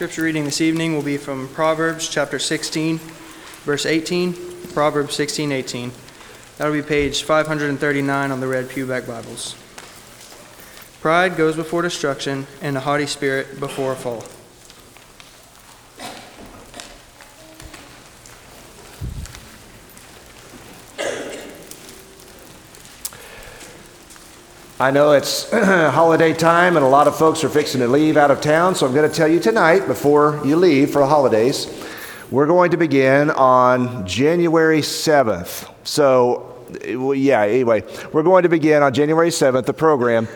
Scripture reading this evening will be from Proverbs chapter 16, verse 18. Proverbs 16, 18. That'll be page 539 on the Red Pewback Bibles. Pride goes before destruction, and a haughty spirit before a fall. I know it's holiday time and a lot of folks are fixing to leave out of town, so I'm going to tell you tonight, before you leave for the holidays, we're going to begin on January 7th. So, yeah, anyway, we're going to begin on January 7th, the program.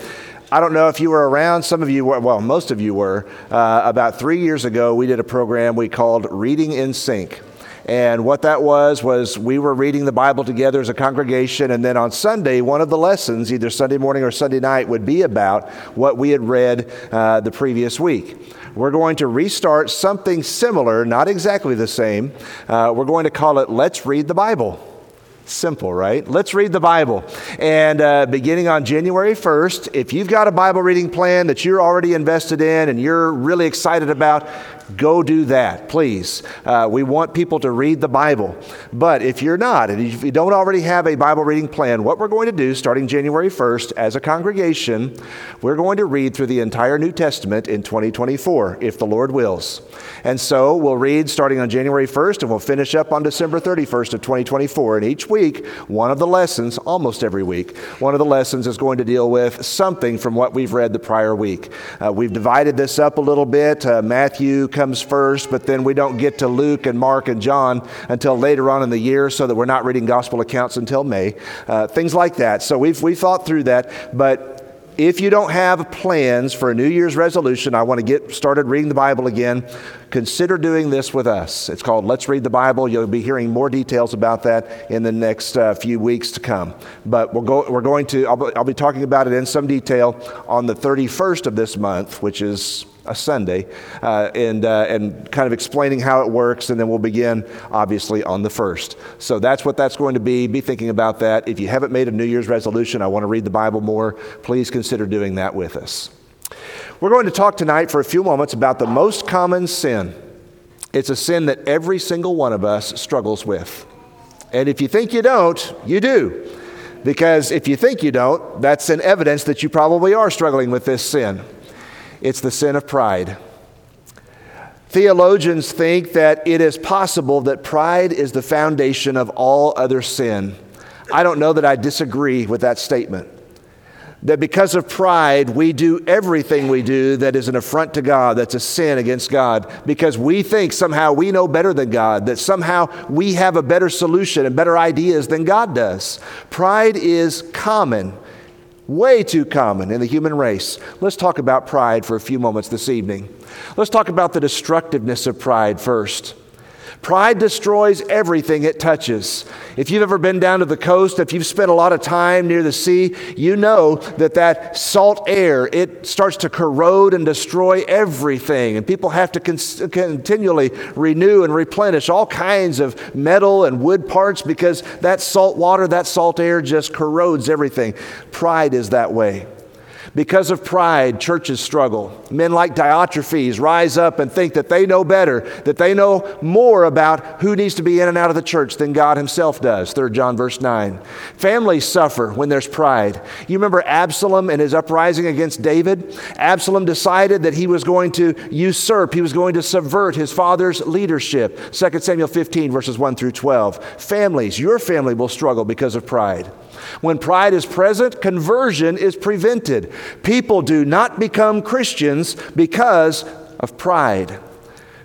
I don't know if you were around, some of you were, well, most of you were. Uh, about three years ago, we did a program we called Reading in Sync. And what that was, was we were reading the Bible together as a congregation. And then on Sunday, one of the lessons, either Sunday morning or Sunday night, would be about what we had read uh, the previous week. We're going to restart something similar, not exactly the same. Uh, we're going to call it Let's Read the Bible. Simple, right? Let's read the Bible. And uh, beginning on January 1st, if you've got a Bible reading plan that you're already invested in and you're really excited about, go do that, please. Uh, we want people to read the Bible. But if you're not, and if you don't already have a Bible reading plan, what we're going to do starting January 1st as a congregation, we're going to read through the entire New Testament in 2024, if the Lord wills. And so we'll read starting on January 1st and we'll finish up on December 31st of 2024. And each week, one of the lessons, almost every week, one of the lessons is going to deal with something from what we've read the prior week. Uh, we've divided this up a little bit. Uh, Matthew comes first, but then we don't get to Luke and Mark and John until later on in the year, so that we're not reading gospel accounts until May. Uh, things like that. So we've, we thought through that, but if you don't have plans for a New Year's resolution, I want to get started reading the Bible again, consider doing this with us. It's called Let's Read the Bible. You'll be hearing more details about that in the next uh, few weeks to come. But we'll go, we're going to, I'll I'll be talking about it in some detail on the 31st of this month, which is a Sunday, uh, and, uh, and kind of explaining how it works, and then we'll begin, obviously, on the first. So that's what that's going to be. Be thinking about that. If you haven't made a New Year's resolution, I want to read the Bible more, please consider doing that with us. We're going to talk tonight for a few moments about the most common sin. It's a sin that every single one of us struggles with. And if you think you don't, you do. Because if you think you don't, that's an evidence that you probably are struggling with this sin. It's the sin of pride. Theologians think that it is possible that pride is the foundation of all other sin. I don't know that I disagree with that statement. That because of pride, we do everything we do that is an affront to God, that's a sin against God, because we think somehow we know better than God, that somehow we have a better solution and better ideas than God does. Pride is common Way too common in the human race. Let's talk about pride for a few moments this evening. Let's talk about the destructiveness of pride first. Pride destroys everything it touches. If you've ever been down to the coast, if you've spent a lot of time near the sea, you know that that salt air, it starts to corrode and destroy everything. And people have to con- continually renew and replenish all kinds of metal and wood parts because that salt water, that salt air just corrodes everything. Pride is that way. Because of pride, churches struggle. Men like Diotrephes rise up and think that they know better, that they know more about who needs to be in and out of the church than God Himself does. 3 John verse 9. Families suffer when there's pride. You remember Absalom and his uprising against David? Absalom decided that he was going to usurp, he was going to subvert his father's leadership. 2 Samuel 15 verses 1 through 12. Families, your family will struggle because of pride. When pride is present, conversion is prevented. People do not become Christians because of pride.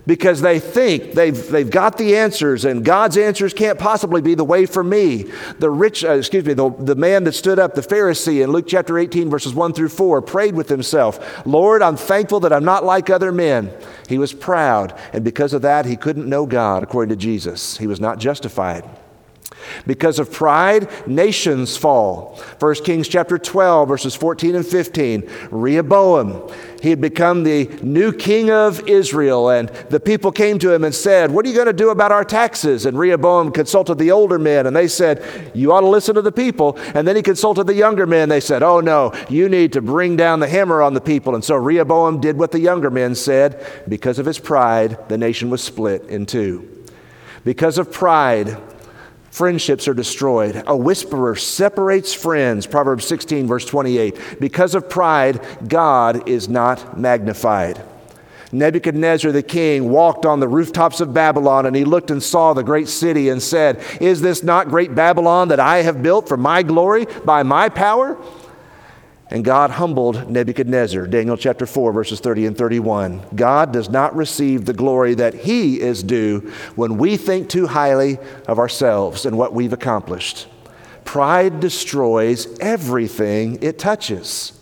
Because they think they've, they've got the answers and God's answers can't possibly be the way for me. The rich, uh, excuse me, the, the man that stood up, the Pharisee in Luke chapter 18, verses 1 through 4, prayed with himself, Lord, I'm thankful that I'm not like other men. He was proud, and because of that, he couldn't know God according to Jesus. He was not justified. Because of pride, nations fall. 1 Kings chapter 12, verses 14 and 15. Rehoboam, he had become the new king of Israel, and the people came to him and said, What are you going to do about our taxes? And Rehoboam consulted the older men, and they said, You ought to listen to the people. And then he consulted the younger men. They said, Oh, no, you need to bring down the hammer on the people. And so Rehoboam did what the younger men said. Because of his pride, the nation was split in two. Because of pride, Friendships are destroyed. A whisperer separates friends. Proverbs 16, verse 28. Because of pride, God is not magnified. Nebuchadnezzar the king walked on the rooftops of Babylon and he looked and saw the great city and said, Is this not great Babylon that I have built for my glory by my power? And God humbled Nebuchadnezzar. Daniel chapter 4, verses 30 and 31. God does not receive the glory that he is due when we think too highly of ourselves and what we've accomplished. Pride destroys everything it touches.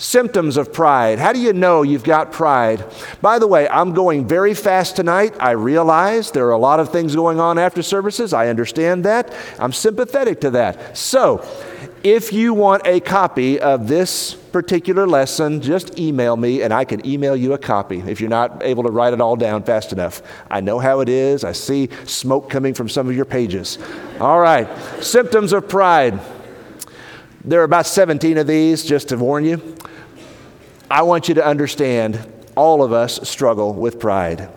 Symptoms of pride. How do you know you've got pride? By the way, I'm going very fast tonight. I realize there are a lot of things going on after services. I understand that. I'm sympathetic to that. So, if you want a copy of this particular lesson, just email me and I can email you a copy if you're not able to write it all down fast enough. I know how it is. I see smoke coming from some of your pages. All right. Symptoms of pride. There are about 17 of these, just to warn you. I want you to understand all of us struggle with pride.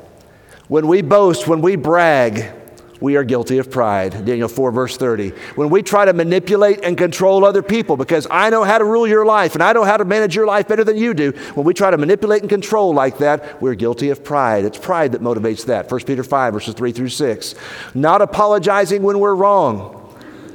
When we boast, when we brag, we are guilty of pride. Daniel 4, verse 30. When we try to manipulate and control other people because I know how to rule your life and I know how to manage your life better than you do, when we try to manipulate and control like that, we're guilty of pride. It's pride that motivates that. 1 Peter 5, verses 3 through 6. Not apologizing when we're wrong.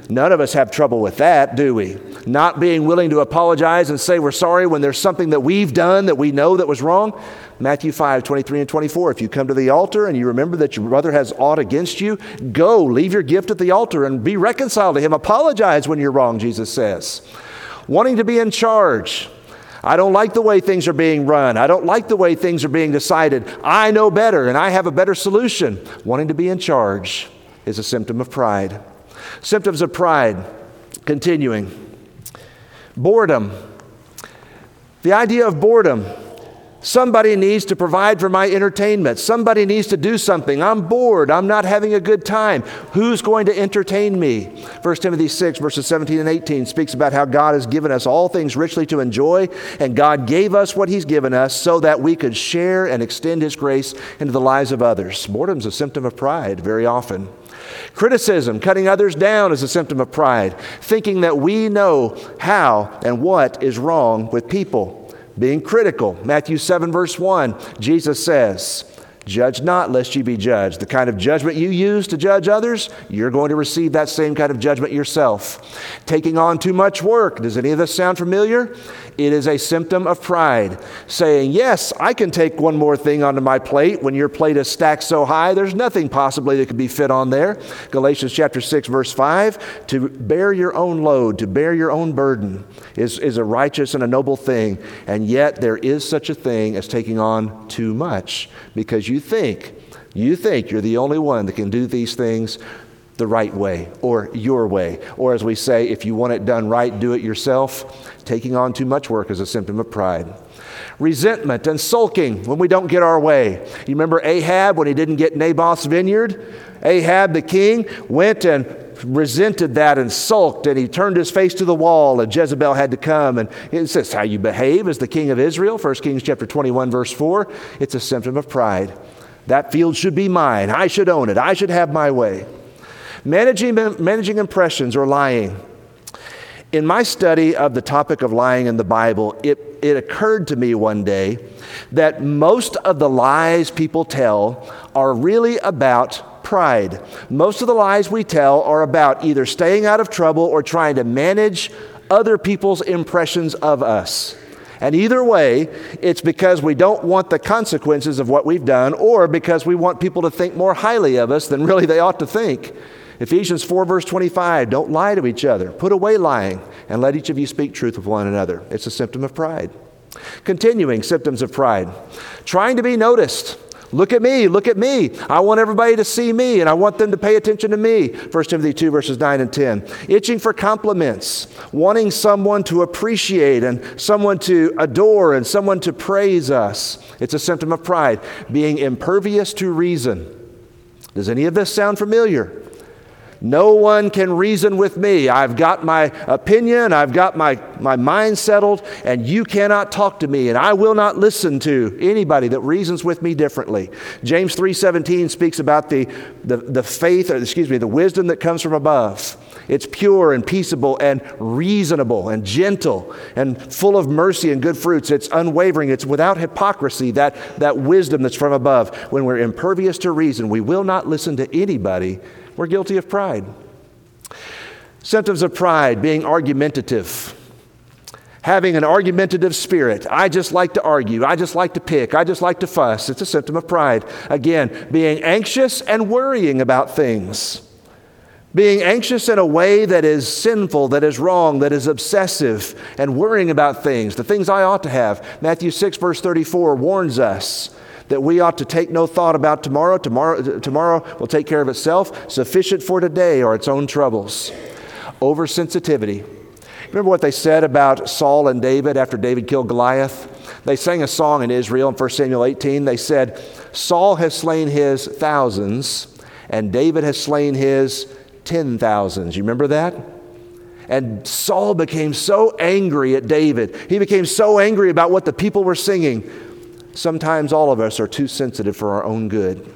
None of us have trouble with that, do we? Not being willing to apologize and say we're sorry when there's something that we've done that we know that was wrong. Matthew 5, 23 and 24. If you come to the altar and you remember that your brother has aught against you, go, leave your gift at the altar and be reconciled to him. Apologize when you're wrong, Jesus says. Wanting to be in charge. I don't like the way things are being run. I don't like the way things are being decided. I know better and I have a better solution. Wanting to be in charge is a symptom of pride. Symptoms of pride, continuing. Boredom. The idea of boredom. Somebody needs to provide for my entertainment. Somebody needs to do something. I'm bored. I'm not having a good time. Who's going to entertain me? 1 Timothy 6, verses 17 and 18 speaks about how God has given us all things richly to enjoy, and God gave us what He's given us so that we could share and extend His grace into the lives of others. Boredom's a symptom of pride very often. Criticism, cutting others down, is a symptom of pride. Thinking that we know how and what is wrong with people. Being critical. Matthew 7, verse 1, Jesus says, Judge not, lest ye be judged. The kind of judgment you use to judge others, you're going to receive that same kind of judgment yourself. Taking on too much work. Does any of this sound familiar? It is a symptom of pride. Saying, Yes, I can take one more thing onto my plate when your plate is stacked so high, there's nothing possibly that could be fit on there. Galatians chapter 6, verse 5 to bear your own load, to bear your own burden is, is a righteous and a noble thing. And yet there is such a thing as taking on too much because you think, you think you're the only one that can do these things the right way or your way. Or as we say, if you want it done right, do it yourself. Taking on too much work is a symptom of pride. Resentment and sulking when we don't get our way. You remember Ahab when he didn't get Naboth's vineyard? Ahab the king went and resented that and sulked and he turned his face to the wall and Jezebel had to come and it says how you behave as the king of Israel 1 Kings chapter 21 verse 4 it's a symptom of pride that field should be mine I should own it I should have my way managing managing impressions or lying in my study of the topic of lying in the Bible, it, it occurred to me one day that most of the lies people tell are really about pride. Most of the lies we tell are about either staying out of trouble or trying to manage other people's impressions of us. And either way, it's because we don't want the consequences of what we've done or because we want people to think more highly of us than really they ought to think. Ephesians 4, verse 25 don't lie to each other. Put away lying and let each of you speak truth with one another. It's a symptom of pride. Continuing symptoms of pride trying to be noticed. Look at me, look at me. I want everybody to see me and I want them to pay attention to me. 1 Timothy 2, verses 9 and 10. Itching for compliments, wanting someone to appreciate and someone to adore and someone to praise us. It's a symptom of pride. Being impervious to reason. Does any of this sound familiar? No one can reason with me. I've got my opinion, I've got my, my mind settled, and you cannot talk to me, and I will not listen to anybody that reasons with me differently. James 3:17 speaks about the, the, the faith, or excuse me, the wisdom that comes from above. It's pure and peaceable and reasonable and gentle and full of mercy and good fruits. It's unwavering. It's without hypocrisy, that, that wisdom that's from above. When we're impervious to reason, we will not listen to anybody we're guilty of pride. Symptoms of pride being argumentative, having an argumentative spirit. I just like to argue. I just like to pick. I just like to fuss. It's a symptom of pride. Again, being anxious and worrying about things. Being anxious in a way that is sinful, that is wrong, that is obsessive, and worrying about things, the things I ought to have. Matthew 6, verse 34 warns us that we ought to take no thought about tomorrow. Tomorrow, tomorrow will take care of itself. Sufficient for today are its own troubles. Oversensitivity. Remember what they said about Saul and David after David killed Goliath? They sang a song in Israel in 1 Samuel 18. They said, Saul has slain his thousands, and David has slain his ten thousands. You remember that? And Saul became so angry at David. He became so angry about what the people were singing sometimes all of us are too sensitive for our own good.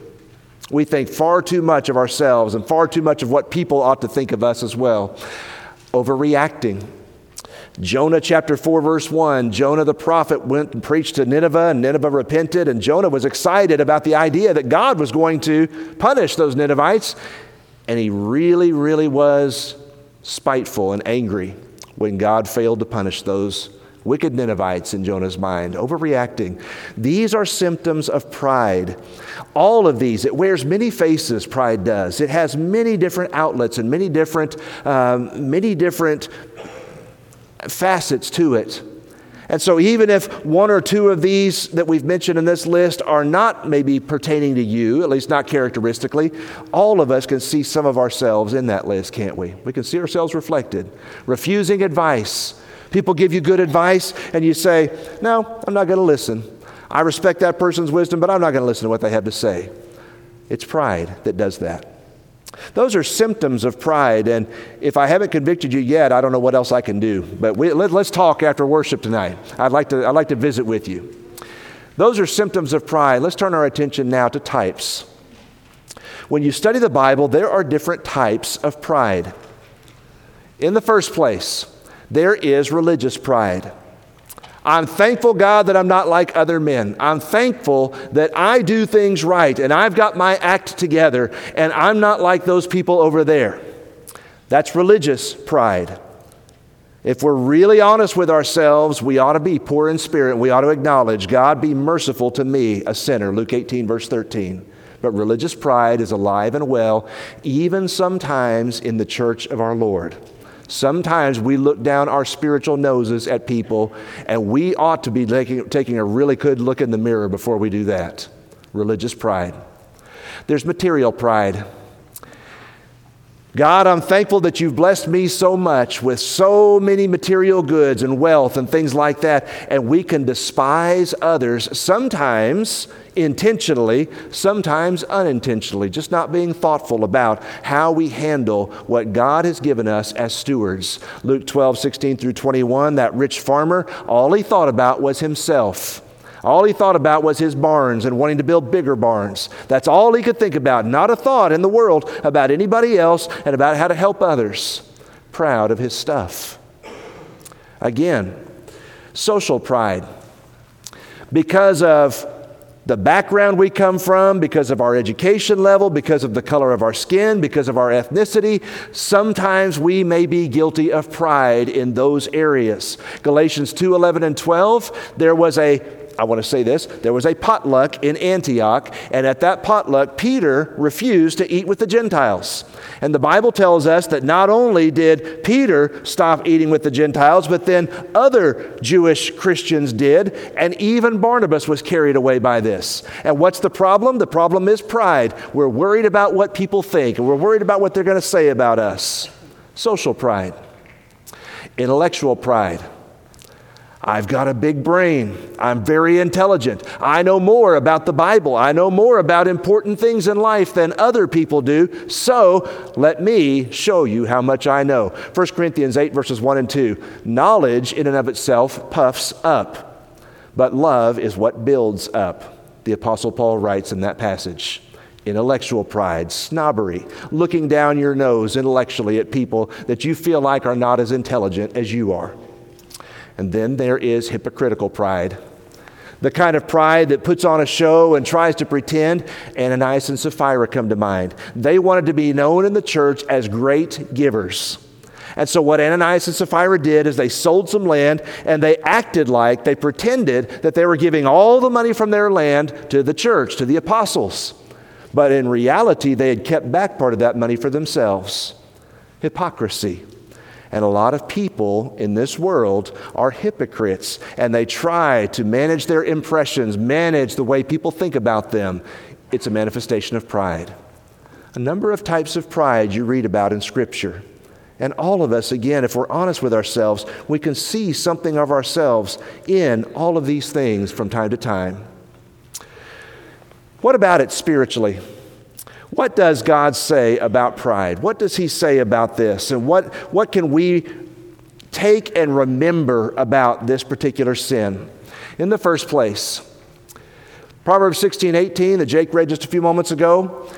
We think far too much of ourselves and far too much of what people ought to think of us as well. Overreacting. Jonah chapter 4, verse 1 Jonah the prophet went and preached to Nineveh, and Nineveh repented, and Jonah was excited about the idea that God was going to punish those Ninevites. And he really, really was spiteful and angry when God failed to punish those Wicked Ninevites in Jonah's mind, overreacting. These are symptoms of pride. All of these, it wears many faces, pride does. It has many different outlets and many different, um, many different facets to it. And so, even if one or two of these that we've mentioned in this list are not maybe pertaining to you, at least not characteristically, all of us can see some of ourselves in that list, can't we? We can see ourselves reflected. Refusing advice, People give you good advice, and you say, No, I'm not going to listen. I respect that person's wisdom, but I'm not going to listen to what they have to say. It's pride that does that. Those are symptoms of pride, and if I haven't convicted you yet, I don't know what else I can do. But we, let, us talk after worship tonight. I'd like, to, I'd like to visit with you. Those are symptoms of pride. Let's turn our attention now to types. When you study the Bible, there are different types of pride. In the first place, there is religious pride. I'm thankful, God, that I'm not like other men. I'm thankful that I do things right and I've got my act together and I'm not like those people over there. That's religious pride. If we're really honest with ourselves, we ought to be poor in spirit. We ought to acknowledge, God, be merciful to me, a sinner. Luke 18, verse 13. But religious pride is alive and well, even sometimes in the church of our Lord. Sometimes we look down our spiritual noses at people, and we ought to be taking, a really good look in the mirror before we do that. Religious pride. There's material pride. God, I'm thankful that you've blessed me so much with so many material goods and wealth and things like that, and we can despise others sometimes intentionally, sometimes unintentionally, just not being thoughtful about how we handle what God has given us as stewards. Luke 12, 16 through 21, that rich farmer, all he thought about was himself. All he thought about was his barns and wanting to build bigger barns. That's all he could think about. Not a thought in the world about anybody else and about how to help others. Proud of his stuff. Again, social pride. Because of the background we come from, because of our education level, because of the color of our skin, because of our ethnicity, sometimes we may be guilty of pride in those areas. Galatians 2 11 and 12, there was a I want to say this, there was a potluck in Antioch, and at that potluck, Peter refused to eat with the Gentiles. And the Bible tells us that not only did Peter stop eating with the Gentiles, but then other Jewish Christians did, and even Barnabas was carried away by this. And what's the problem? The problem is pride. We're worried about what people think, and we're worried about what they're going to say about us. Social pride, intellectual pride. I've got a big brain. I'm very intelligent. I know more about the Bible. I know more about important things in life than other people do. So let me show you how much I know. 1 Corinthians 8, verses 1 and 2. Knowledge in and of itself puffs up, but love is what builds up. The Apostle Paul writes in that passage. Intellectual pride, snobbery, looking down your nose intellectually at people that you feel like are not as intelligent as you are. And then there is hypocritical pride. The kind of pride that puts on a show and tries to pretend. Ananias and Sapphira come to mind. They wanted to be known in the church as great givers. And so, what Ananias and Sapphira did is they sold some land and they acted like, they pretended that they were giving all the money from their land to the church, to the apostles. But in reality, they had kept back part of that money for themselves. Hypocrisy. And a lot of people in this world are hypocrites and they try to manage their impressions, manage the way people think about them. It's a manifestation of pride. A number of types of pride you read about in Scripture. And all of us, again, if we're honest with ourselves, we can see something of ourselves in all of these things from time to time. What about it spiritually? What does God say about pride? What does He say about this? And what, what can we take and remember about this particular sin? In the first place, Proverbs 16 18, that Jake read just a few moments ago,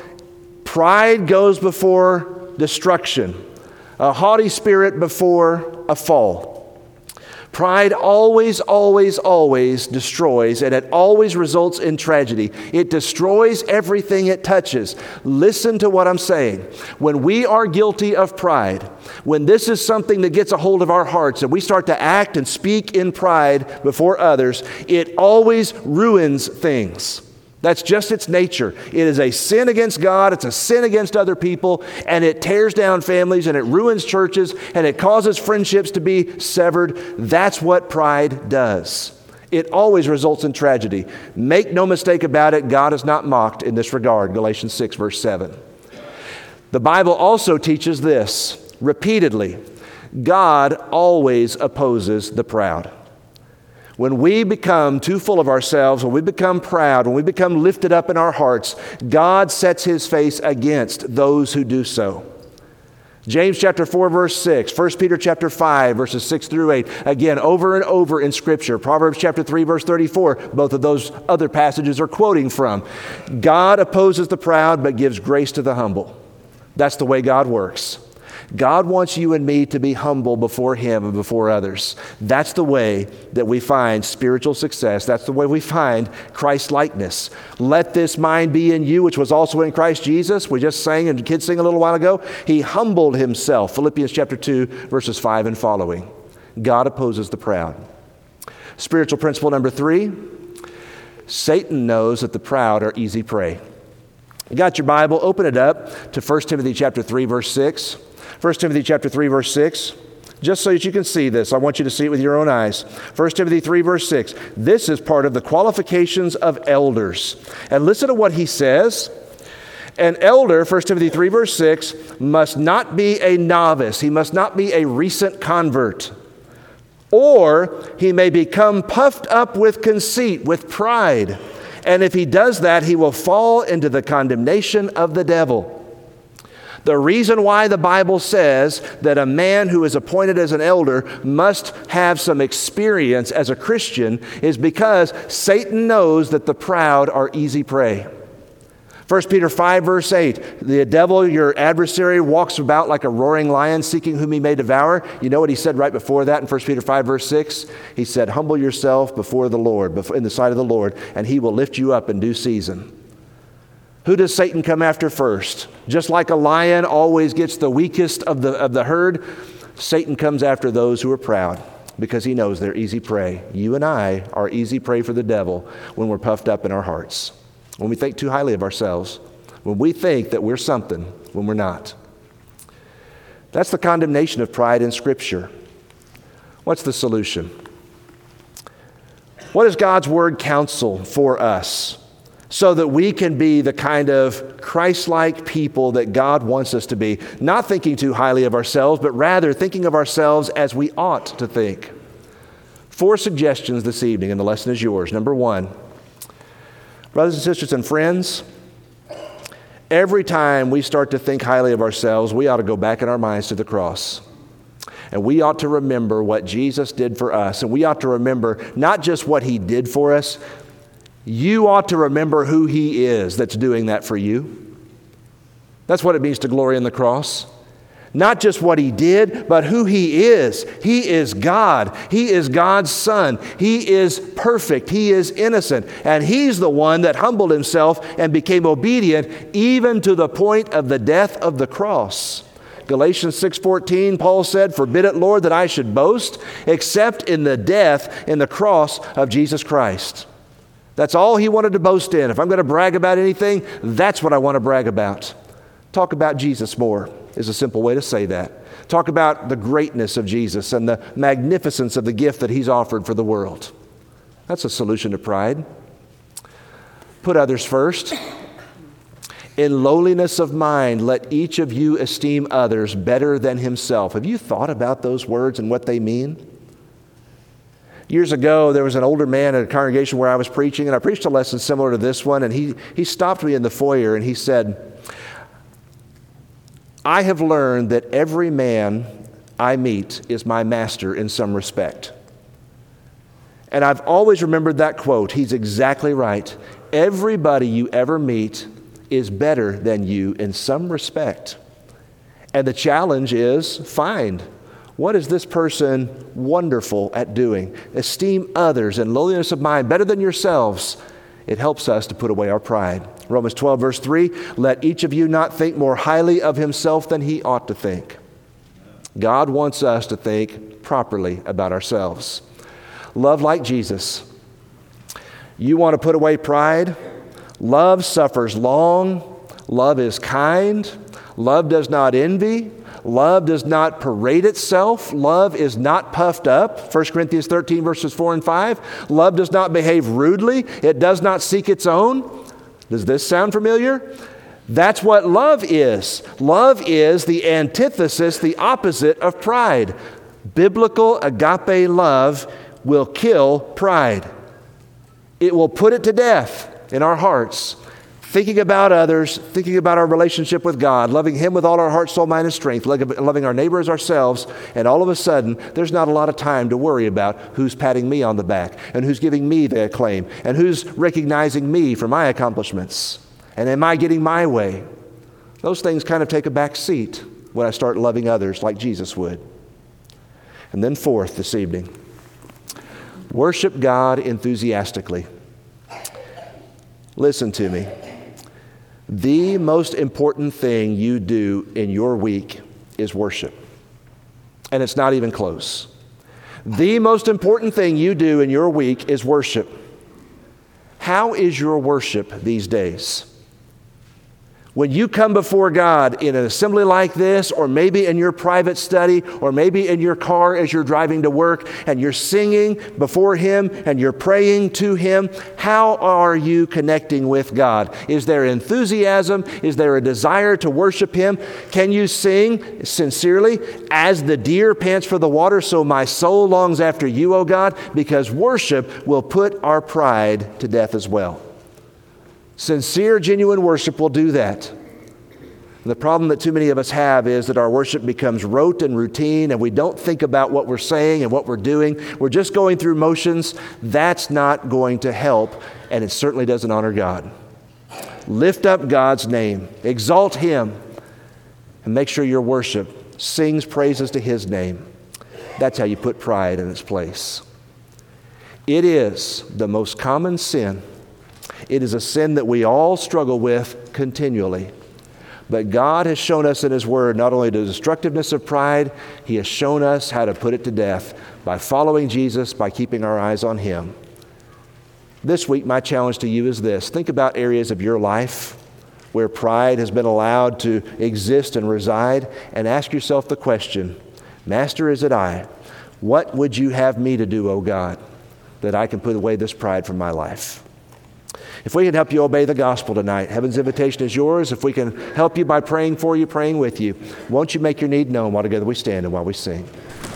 pride goes before destruction, a haughty spirit before a fall. Pride always, always, always destroys, and it always results in tragedy. It destroys everything it touches. Listen to what I'm saying. When we are guilty of pride, when this is something that gets a hold of our hearts and we start to act and speak in pride before others, it always ruins things. That's just its nature. It is a sin against God, it's a sin against other people, and it tears down families and it ruins churches and it causes friendships to be severed. That's what pride does. It always results in tragedy. Make no mistake about it, God is not mocked in this regard. Galatians 6, verse 7. The Bible also teaches this repeatedly God always opposes the proud. When we become too full of ourselves, when we become proud, when we become lifted up in our hearts, God sets his face against those who do so. James chapter 4 verse 6, 1 Peter chapter 5 verses 6 through 8. Again, over and over in scripture. Proverbs chapter 3 verse 34, both of those other passages are quoting from. God opposes the proud but gives grace to the humble. That's the way God works. God wants you and me to be humble before Him and before others. That's the way that we find spiritual success. That's the way we find Christ likeness. Let this mind be in you, which was also in Christ Jesus. We just sang and kids sing a little while ago. He humbled Himself. Philippians chapter 2, verses 5 and following. God opposes the proud. Spiritual principle number three Satan knows that the proud are easy prey. You got your Bible? Open it up to 1 Timothy chapter 3, verse 6. 1 Timothy chapter 3 verse 6 just so that you can see this i want you to see it with your own eyes. 1 timothy 3 verse 6 this is part of the qualifications of elders. And listen to what he says. An elder 1 timothy 3 verse 6 must not be a novice. He must not be a recent convert. Or he may become puffed up with conceit with pride. And if he does that he will fall into the condemnation of the devil the reason why the Bible says that a man who is appointed as an elder must have some experience as a Christian is because Satan knows that the proud are easy prey. 1 Peter 5, verse 8 The devil, your adversary, walks about like a roaring lion seeking whom he may devour. You know what he said right before that in 1 Peter 5, verse 6? He said, Humble yourself before the Lord, in the sight of the Lord, and he will lift you up in due season. Who does Satan come after first? Just like a lion always gets the weakest of the, of the herd, Satan comes after those who are proud. because he knows they're easy prey. You and I are easy prey for the devil when we're puffed up in our hearts, when we think too highly of ourselves, when we think that we're something when we're not. That's the condemnation of pride in Scripture. What's the solution? What does God's Word counsel for us so that we can be the kind of Christ like people that God wants us to be? Not thinking too highly of ourselves, but rather thinking of ourselves as we ought to think. Four suggestions this evening, and the lesson is yours. Number one, brothers and sisters and friends, every time we start to think highly of ourselves, we ought to go back in our minds to the cross. And we ought to remember what Jesus did for us. And we ought to remember not just what he did for us, you ought to remember who he is that's doing that for you. That's what it means to glory in the cross. Not just what he did, but who he is. He is God. He is God's son. He is perfect. He is innocent. And he's the one that humbled himself and became obedient even to the point of the death of the cross. Galatians 6:14 Paul said, "Forbid it, Lord, that I should boast except in the death in the cross of Jesus Christ." That's all he wanted to boast in. If I'm going to brag about anything, that's what I want to brag about. Talk about Jesus more is a simple way to say that. Talk about the greatness of Jesus and the magnificence of the gift that he's offered for the world. That's a solution to pride. Put others first. In lowliness of mind, let each of you esteem others better than himself. Have you thought about those words and what they mean? Years ago, there was an older man at a congregation where I was preaching, and I preached a lesson similar to this one, and he, he stopped me in the foyer and he said, I have learned that every man I meet is my master in some respect. And I've always remembered that quote. He's exactly right. Everybody you ever meet is better than you in some respect. And the challenge is find what is this person wonderful at doing? Esteem others in lowliness of mind better than yourselves. It helps us to put away our pride. Romans 12, verse 3 Let each of you not think more highly of himself than he ought to think. God wants us to think properly about ourselves. Love like Jesus. You want to put away pride? Love suffers long. Love is kind. Love does not envy. Love does not parade itself. Love is not puffed up. 1 Corinthians 13, verses 4 and 5. Love does not behave rudely. It does not seek its own. Does this sound familiar? That's what love is. Love is the antithesis, the opposite of pride. Biblical agape love will kill pride, it will put it to death in our hearts. Thinking about others, thinking about our relationship with God, loving Him with all our heart, soul, mind, and strength, loving our neighbor as ourselves, and all of a sudden, there's not a lot of time to worry about who's patting me on the back, and who's giving me the acclaim, and who's recognizing me for my accomplishments, and am I getting my way? Those things kind of take a back seat when I start loving others like Jesus would. And then, fourth, this evening, worship God enthusiastically. Listen to me. The most important thing you do in your week is worship. And it's not even close. The most important thing you do in your week is worship. How is your worship these days? When you come before God in an assembly like this, or maybe in your private study, or maybe in your car as you're driving to work, and you're singing before Him and you're praying to Him, how are you connecting with God? Is there enthusiasm? Is there a desire to worship Him? Can you sing sincerely, As the deer pants for the water, so my soul longs after you, O God? Because worship will put our pride to death as well. Sincere, genuine worship will do that. The problem that too many of us have is that our worship becomes rote and routine, and we don't think about what we're saying and what we're doing. We're just going through motions. That's not going to help, and it certainly doesn't honor God. Lift up God's name, exalt Him, and make sure your worship sings praises to His name. That's how you put pride in its place. It is the most common sin it is a sin that we all struggle with continually. But God has shown us in His Word not only the destructiveness of pride, He has shown us how to put it to death by following Jesus, by keeping our eyes on Him. This week, my challenge to you is this think about areas of your life where pride has been allowed to exist and reside, and ask yourself the question Master, is it I? What would you have me to do, O God, that I can put away this pride from my life? If we can help you obey the gospel tonight, heaven's invitation is yours. If we can help you by praying for you, praying with you, won't you make your need known while together we stand and while we sing?